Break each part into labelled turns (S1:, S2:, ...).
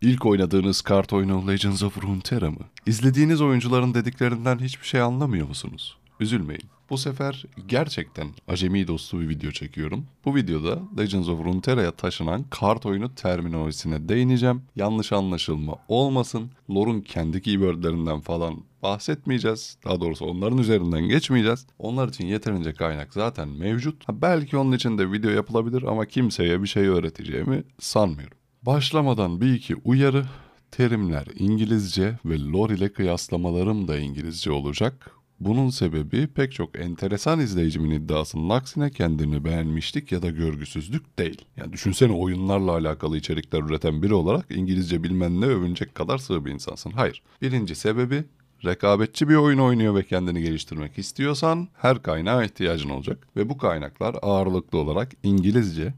S1: İlk oynadığınız kart oyunu Legends of Runeterra mı? İzlediğiniz oyuncuların dediklerinden hiçbir şey anlamıyor musunuz? Üzülmeyin. Bu sefer gerçekten acemi dostu bir video çekiyorum. Bu videoda Legends of Runeterra'ya taşınan kart oyunu terminolojisine değineceğim. Yanlış anlaşılma olmasın. Lore'un kendi keywordlerinden falan bahsetmeyeceğiz. Daha doğrusu onların üzerinden geçmeyeceğiz. Onlar için yeterince kaynak zaten mevcut. Ha, belki onun için de video yapılabilir ama kimseye bir şey öğreteceğimi sanmıyorum. Başlamadan bir iki uyarı. Terimler İngilizce ve lore ile kıyaslamalarım da İngilizce olacak. Bunun sebebi pek çok enteresan izleyicimin iddiasının aksine kendini beğenmişlik ya da görgüsüzlük değil. Yani düşünsene oyunlarla alakalı içerikler üreten biri olarak İngilizce bilmenle övünecek kadar sığ bir insansın. Hayır. Birinci sebebi rekabetçi bir oyun oynuyor ve kendini geliştirmek istiyorsan her kaynağa ihtiyacın olacak. Ve bu kaynaklar ağırlıklı olarak İngilizce,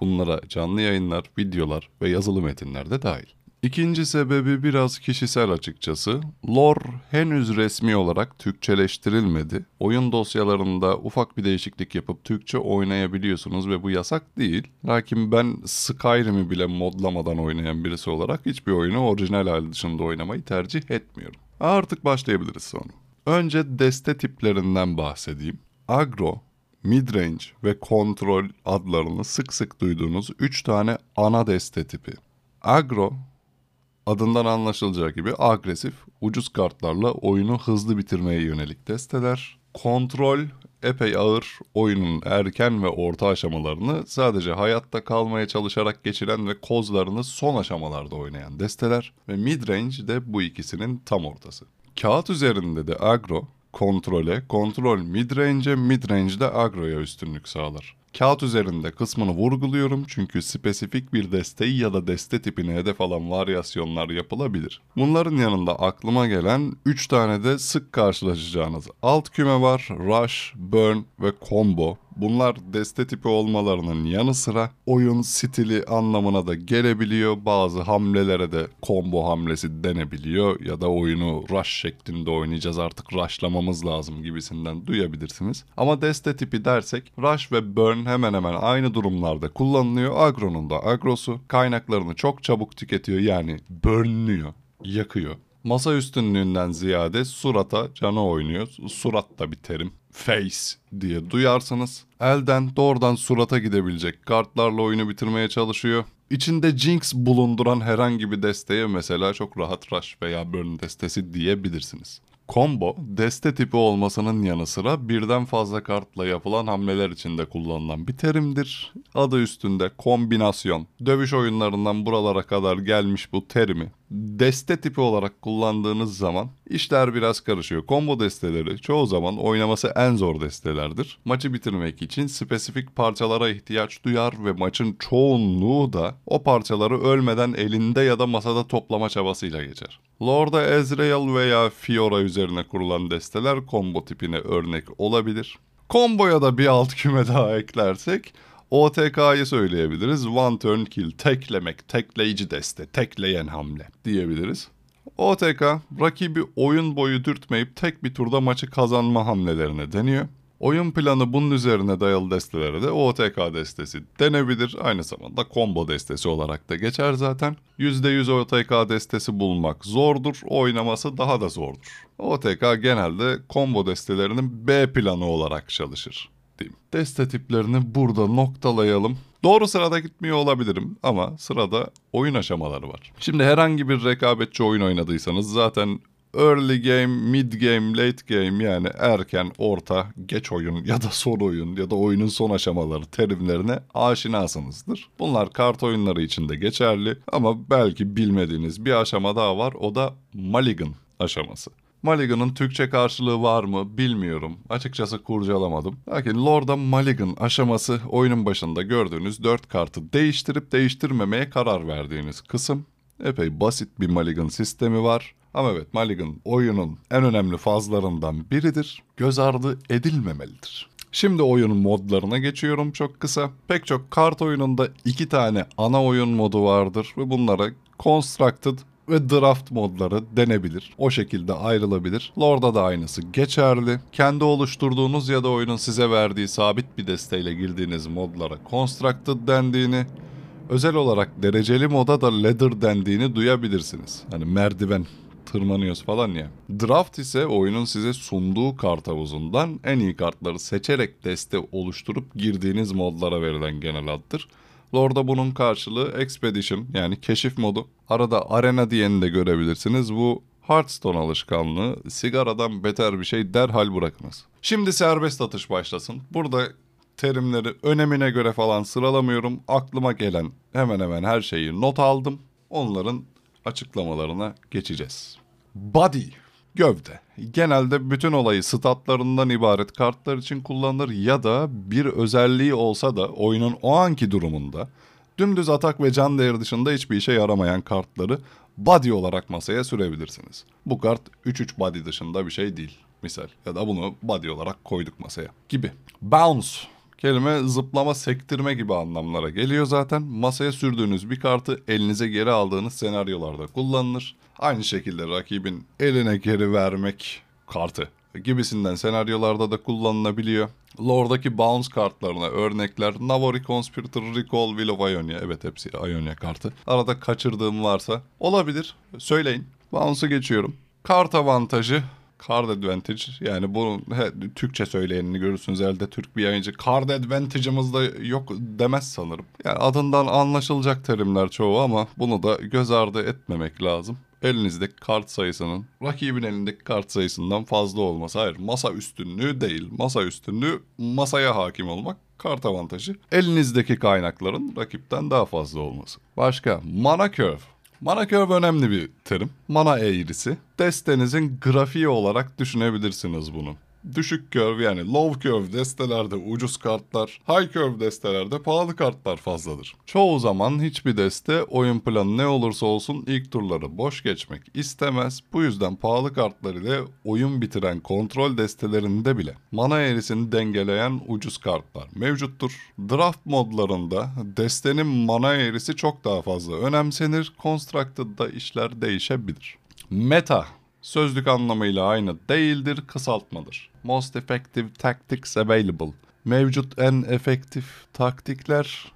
S1: Bunlara canlı yayınlar, videolar ve yazılı metinler de dahil. İkinci sebebi biraz kişisel açıkçası. Lore henüz resmi olarak Türkçeleştirilmedi. Oyun dosyalarında ufak bir değişiklik yapıp Türkçe oynayabiliyorsunuz ve bu yasak değil. Lakin ben Skyrim'i bile modlamadan oynayan birisi olarak hiçbir oyunu orijinal hali dışında oynamayı tercih etmiyorum. Artık başlayabiliriz sonra. Önce deste tiplerinden bahsedeyim. Agro, midrange ve kontrol adlarını sık sık duyduğunuz 3 tane ana deste tipi. Agro, adından anlaşılacağı gibi agresif, ucuz kartlarla oyunu hızlı bitirmeye yönelik desteler. Kontrol, epey ağır, oyunun erken ve orta aşamalarını sadece hayatta kalmaya çalışarak geçiren ve kozlarını son aşamalarda oynayan desteler. Ve midrange de bu ikisinin tam ortası. Kağıt üzerinde de agro, kontrole, kontrol midrange'e, midrange de agroya üstünlük sağlar. Kağıt üzerinde kısmını vurguluyorum çünkü spesifik bir desteği ya da deste tipine hedef alan varyasyonlar yapılabilir. Bunların yanında aklıma gelen 3 tane de sık karşılaşacağınız alt küme var. Rush, Burn ve Combo. Bunlar deste tipi olmalarının yanı sıra oyun stili anlamına da gelebiliyor. Bazı hamlelere de combo hamlesi denebiliyor ya da oyunu rush şeklinde oynayacağız artık rushlamamız lazım gibisinden duyabilirsiniz. Ama deste tipi dersek rush ve burn hemen hemen aynı durumlarda kullanılıyor. Agro'nun da agrosu kaynaklarını çok çabuk tüketiyor yani burnluyor, yakıyor. Masa üstünlüğünden ziyade surata canı oynuyor. Surat da bir terim. Face diye duyarsınız. Elden doğrudan surata gidebilecek kartlarla oyunu bitirmeye çalışıyor. İçinde Jinx bulunduran herhangi bir desteğe mesela çok rahat Rush veya Burn destesi diyebilirsiniz. Combo, deste tipi olmasının yanı sıra birden fazla kartla yapılan hamleler içinde kullanılan bir terimdir. Adı üstünde kombinasyon. Dövüş oyunlarından buralara kadar gelmiş bu terimi deste tipi olarak kullandığınız zaman işler biraz karışıyor. Combo desteleri çoğu zaman oynaması en zor destelerdir. Maçı bitirmek için spesifik parçalara ihtiyaç duyar ve maçın çoğunluğu da o parçaları ölmeden elinde ya da masada toplama çabasıyla geçer. Lord'a Ezreal veya Fiora üzerine kurulan desteler combo tipine örnek olabilir. Komboya da bir alt küme daha eklersek OTK'yı söyleyebiliriz. One turn kill, teklemek, tekleyici deste, tekleyen hamle diyebiliriz. OTK rakibi oyun boyu dürtmeyip tek bir turda maçı kazanma hamlelerine deniyor. Oyun planı bunun üzerine dayalı destelere de OTK destesi denebilir. Aynı zamanda combo destesi olarak da geçer zaten. %100 OTK destesi bulmak zordur, oynaması daha da zordur. OTK genelde combo destelerinin B planı olarak çalışır diyeyim. Deste tiplerini burada noktalayalım. Doğru sırada gitmiyor olabilirim ama sırada oyun aşamaları var. Şimdi herhangi bir rekabetçi oyun oynadıysanız zaten early game, mid game, late game yani erken, orta, geç oyun ya da son oyun ya da oyunun son aşamaları terimlerine aşinasınızdır. Bunlar kart oyunları için de geçerli ama belki bilmediğiniz bir aşama daha var o da Mulligan aşaması. Mulligan'ın Türkçe karşılığı var mı bilmiyorum. Açıkçası kurcalamadım. Lakin Lord'a Mulligan aşaması oyunun başında gördüğünüz 4 kartı değiştirip değiştirmemeye karar verdiğiniz kısım. Epey basit bir Mulligan sistemi var. Ama evet Mulligan oyunun en önemli fazlarından biridir. Göz ardı edilmemelidir. Şimdi oyunun modlarına geçiyorum çok kısa. Pek çok kart oyununda iki tane ana oyun modu vardır ve bunlara Constructed ve draft modları denebilir. O şekilde ayrılabilir. Lord'a da aynısı geçerli. Kendi oluşturduğunuz ya da oyunun size verdiği sabit bir desteğiyle girdiğiniz modlara constructed dendiğini Özel olarak dereceli moda da ladder dendiğini duyabilirsiniz. Hani merdiven tırmanıyoruz falan ya. Draft ise oyunun size sunduğu kart havuzundan en iyi kartları seçerek deste oluşturup girdiğiniz modlara verilen genel addır. Lord'a bunun karşılığı Expedition yani keşif modu. Arada arena diyeni de görebilirsiniz. Bu Hearthstone alışkanlığı sigaradan beter bir şey derhal bırakınız. Şimdi serbest atış başlasın. Burada terimleri önemine göre falan sıralamıyorum. Aklıma gelen hemen hemen her şeyi not aldım. Onların açıklamalarına geçeceğiz. Body gövde. Genelde bütün olayı statlarından ibaret kartlar için kullanılır ya da bir özelliği olsa da oyunun o anki durumunda dümdüz atak ve can değeri dışında hiçbir işe yaramayan kartları body olarak masaya sürebilirsiniz. Bu kart 3-3 body dışında bir şey değil misal ya da bunu body olarak koyduk masaya gibi. Bounce kelime zıplama sektirme gibi anlamlara geliyor zaten. Masaya sürdüğünüz bir kartı elinize geri aldığınız senaryolarda kullanılır. Aynı şekilde rakibin eline geri vermek kartı gibisinden senaryolarda da kullanılabiliyor. Lore'daki bounce kartlarına örnekler Navori Conspirator, Recall, Will of Ionia. Evet hepsi Ionia kartı. Arada kaçırdığım varsa olabilir. Söyleyin. Bounce'u geçiyorum. Kart avantajı Card Advantage yani bunun he, Türkçe söyleyenini görürsünüz elde Türk bir yayıncı. Card Advantage'ımız da yok demez sanırım. Yani adından anlaşılacak terimler çoğu ama bunu da göz ardı etmemek lazım. Elinizdeki kart sayısının rakibin elindeki kart sayısından fazla olması. Hayır masa üstünlüğü değil. Masa üstünlüğü masaya hakim olmak kart avantajı. Elinizdeki kaynakların rakipten daha fazla olması. Başka mana curve. Mana curve önemli bir terim. Mana eğrisi. Destenizin grafiği olarak düşünebilirsiniz bunu. Düşük curve yani low curve destelerde ucuz kartlar, high curve destelerde pahalı kartlar fazladır. Çoğu zaman hiçbir deste oyun planı ne olursa olsun ilk turları boş geçmek istemez. Bu yüzden pahalı kartlar ile oyun bitiren kontrol destelerinde bile mana eğrisini dengeleyen ucuz kartlar mevcuttur. Draft modlarında destenin mana eğrisi çok daha fazla önemsenir. Constructed'da işler değişebilir. Meta Sözlük anlamıyla aynı değildir, kısaltmadır. Most effective tactics available. Mevcut en efektif taktikler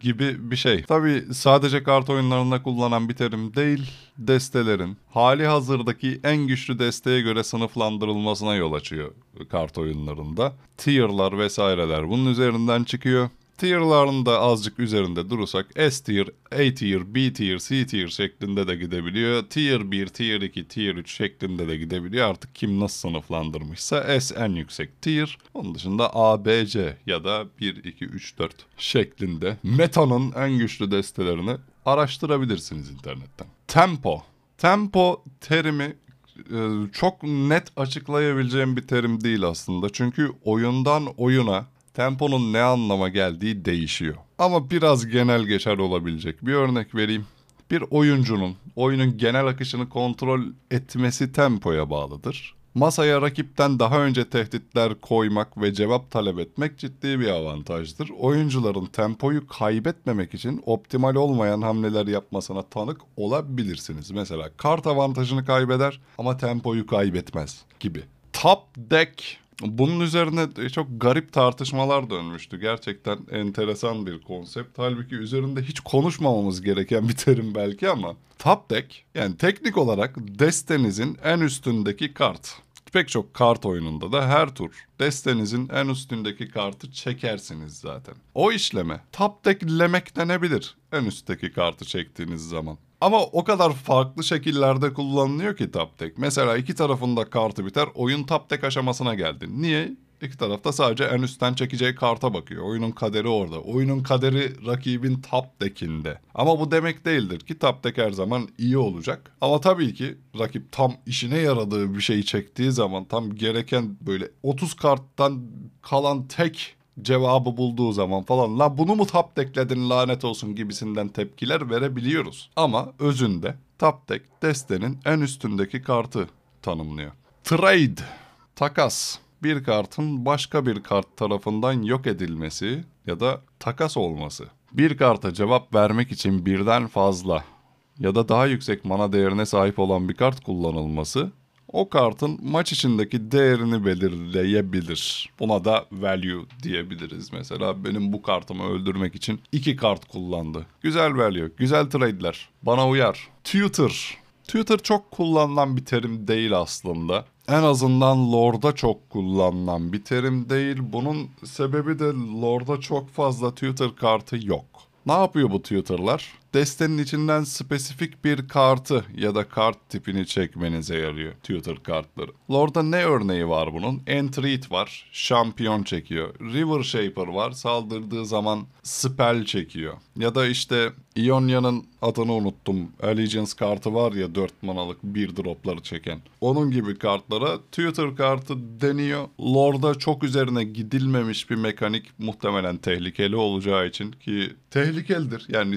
S1: gibi bir şey. Tabi sadece kart oyunlarında kullanılan bir terim değil, destelerin hali hazırdaki en güçlü desteye göre sınıflandırılmasına yol açıyor kart oyunlarında. Tier'lar vesaireler bunun üzerinden çıkıyor. Tier'ların da azıcık üzerinde durursak S tier, A tier, B tier, C tier şeklinde de gidebiliyor. Tier 1, Tier 2, Tier 3 şeklinde de gidebiliyor. Artık kim nasıl sınıflandırmışsa S en yüksek tier. Onun dışında A, B, C ya da 1, 2, 3, 4 şeklinde Meta'nın en güçlü destelerini araştırabilirsiniz internetten. Tempo. Tempo terimi e, çok net açıklayabileceğim bir terim değil aslında. Çünkü oyundan oyuna temponun ne anlama geldiği değişiyor. Ama biraz genel geçer olabilecek bir örnek vereyim. Bir oyuncunun oyunun genel akışını kontrol etmesi tempoya bağlıdır. Masaya rakipten daha önce tehditler koymak ve cevap talep etmek ciddi bir avantajdır. Oyuncuların tempoyu kaybetmemek için optimal olmayan hamleler yapmasına tanık olabilirsiniz. Mesela kart avantajını kaybeder ama tempoyu kaybetmez gibi. Top deck bunun üzerine çok garip tartışmalar dönmüştü. Gerçekten enteresan bir konsept. Halbuki üzerinde hiç konuşmamamız gereken bir terim belki ama top deck yani teknik olarak destenizin en üstündeki kart. Pek çok kart oyununda da her tur destenizin en üstündeki kartı çekersiniz zaten. O işleme top decklemek denebilir en üstteki kartı çektiğiniz zaman. Ama o kadar farklı şekillerde kullanılıyor ki top deck. Mesela iki tarafında kartı biter oyun top deck aşamasına geldi. Niye? İki tarafta sadece en üstten çekeceği karta bakıyor. Oyunun kaderi orada. Oyunun kaderi rakibin top deck'inde. Ama bu demek değildir ki top deck her zaman iyi olacak. Ama tabii ki rakip tam işine yaradığı bir şeyi çektiği zaman tam gereken böyle 30 karttan kalan tek cevabı bulduğu zaman falan la bunu mu tap dekledin lanet olsun gibisinden tepkiler verebiliyoruz. Ama özünde tap dek destenin en üstündeki kartı tanımlıyor. Trade, takas. Bir kartın başka bir kart tarafından yok edilmesi ya da takas olması. Bir karta cevap vermek için birden fazla ya da daha yüksek mana değerine sahip olan bir kart kullanılması o kartın maç içindeki değerini belirleyebilir. Buna da value diyebiliriz. Mesela benim bu kartımı öldürmek için iki kart kullandı. Güzel value, güzel trade'ler. Bana uyar. Tutor. Tutor çok kullanılan bir terim değil aslında. En azından Lord'da çok kullanılan bir terim değil. Bunun sebebi de Lord'da çok fazla tutor kartı yok. Ne yapıyor bu tutorlar? Destenin içinden spesifik bir kartı ya da kart tipini çekmenize yarıyor tutor kartları. Lord'da ne örneği var bunun? Entreat var, şampiyon çekiyor. River Shaper var, saldırdığı zaman spell çekiyor. Ya da işte Ionia'nın adını unuttum. Allegiance kartı var ya 4 manalık bir dropları çeken. Onun gibi kartlara tutor kartı deniyor. Lord'a çok üzerine gidilmemiş bir mekanik muhtemelen tehlikeli olacağı için ki tehlikelidir. Yani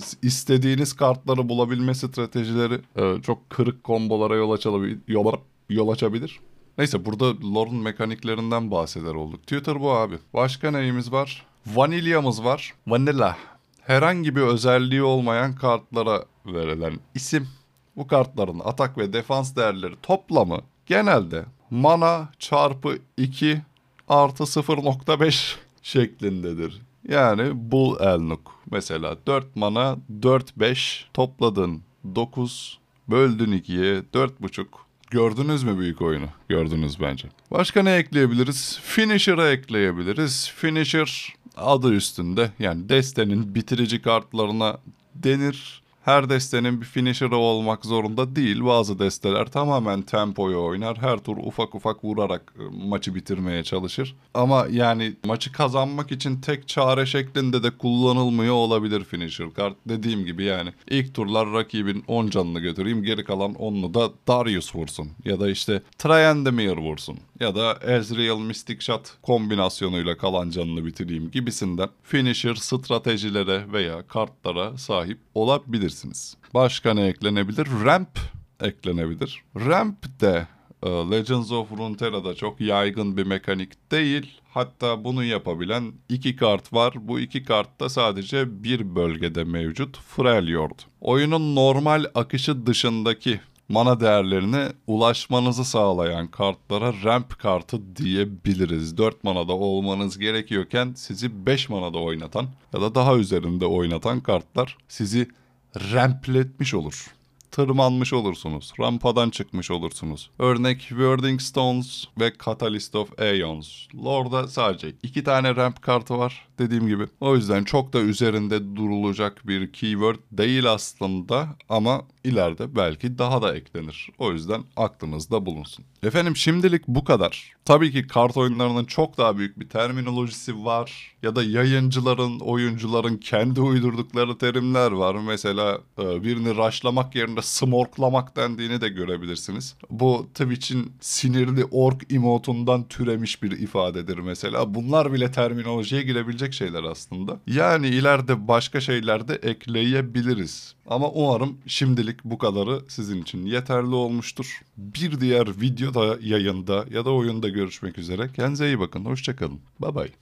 S1: istediğiniz kartları bulabilme stratejileri e, çok kırık kombolara yol açabilir. Yol, yol açabilir. Neyse burada Lord'un mekaniklerinden bahseder olduk. Tutor bu abi. Başka neyimiz var? Vanilyamız var. Vanilla. Herhangi bir özelliği olmayan kartlara verilen isim. Bu kartların atak ve defans değerleri toplamı genelde mana çarpı 2 artı 0.5 şeklindedir. Yani Bull Elnuk. Mesela 4 mana 4-5 topladın 9 böldün 2'ye 4.5 Gördünüz mü büyük oyunu? Gördünüz bence. Başka ne ekleyebiliriz? Finisher'a ekleyebiliriz. Finisher adı üstünde yani destenin bitirici kartlarına denir. Her destenin bir finisher'ı olmak zorunda değil. Bazı desteler tamamen tempoyu oynar. Her tur ufak ufak vurarak e, maçı bitirmeye çalışır. Ama yani maçı kazanmak için tek çare şeklinde de kullanılmıyor olabilir finisher kart. Dediğim gibi yani ilk turlar rakibin 10 canını götüreyim. Geri kalan 10'unu da Darius vursun. Ya da işte Tryandamir vursun. Ya da Ezreal Mystic Shot kombinasyonuyla kalan canını bitireyim gibisinden finisher stratejilere veya kartlara sahip olabilirsiniz. Başka ne eklenebilir? Ramp eklenebilir. Ramp de e, Legends of Runeterra'da çok yaygın bir mekanik değil. Hatta bunu yapabilen iki kart var. Bu iki kart da sadece bir bölgede mevcut. Freljord. Oyunun normal akışı dışındaki mana değerlerine ulaşmanızı sağlayan kartlara ramp kartı diyebiliriz. 4 manada olmanız gerekiyorken sizi 5 manada oynatan ya da daha üzerinde oynatan kartlar sizi rampletmiş olur. Tırmanmış olursunuz. Rampadan çıkmış olursunuz. Örnek Wording Stones ve Catalyst of Aeons. Lord'da sadece iki tane ramp kartı var dediğim gibi. O yüzden çok da üzerinde durulacak bir keyword değil aslında ama ileride belki daha da eklenir. O yüzden aklınızda bulunsun. Efendim şimdilik bu kadar. Tabii ki kart oyunlarının çok daha büyük bir terminolojisi var. Ya da yayıncıların, oyuncuların kendi uydurdukları terimler var. Mesela e, birini rushlamak yerine smorklamak dendiğini de görebilirsiniz. Bu Twitch'in sinirli ork emotundan türemiş bir ifadedir mesela. Bunlar bile terminolojiye girebilecek şeyler aslında. Yani ileride başka şeyler de ekleyebiliriz. Ama umarım şimdilik bu kadarı sizin için yeterli olmuştur. Bir diğer videoda, yayında ya da oyunda görüşmek üzere. Kendinize iyi bakın. Hoşçakalın. Bye bye.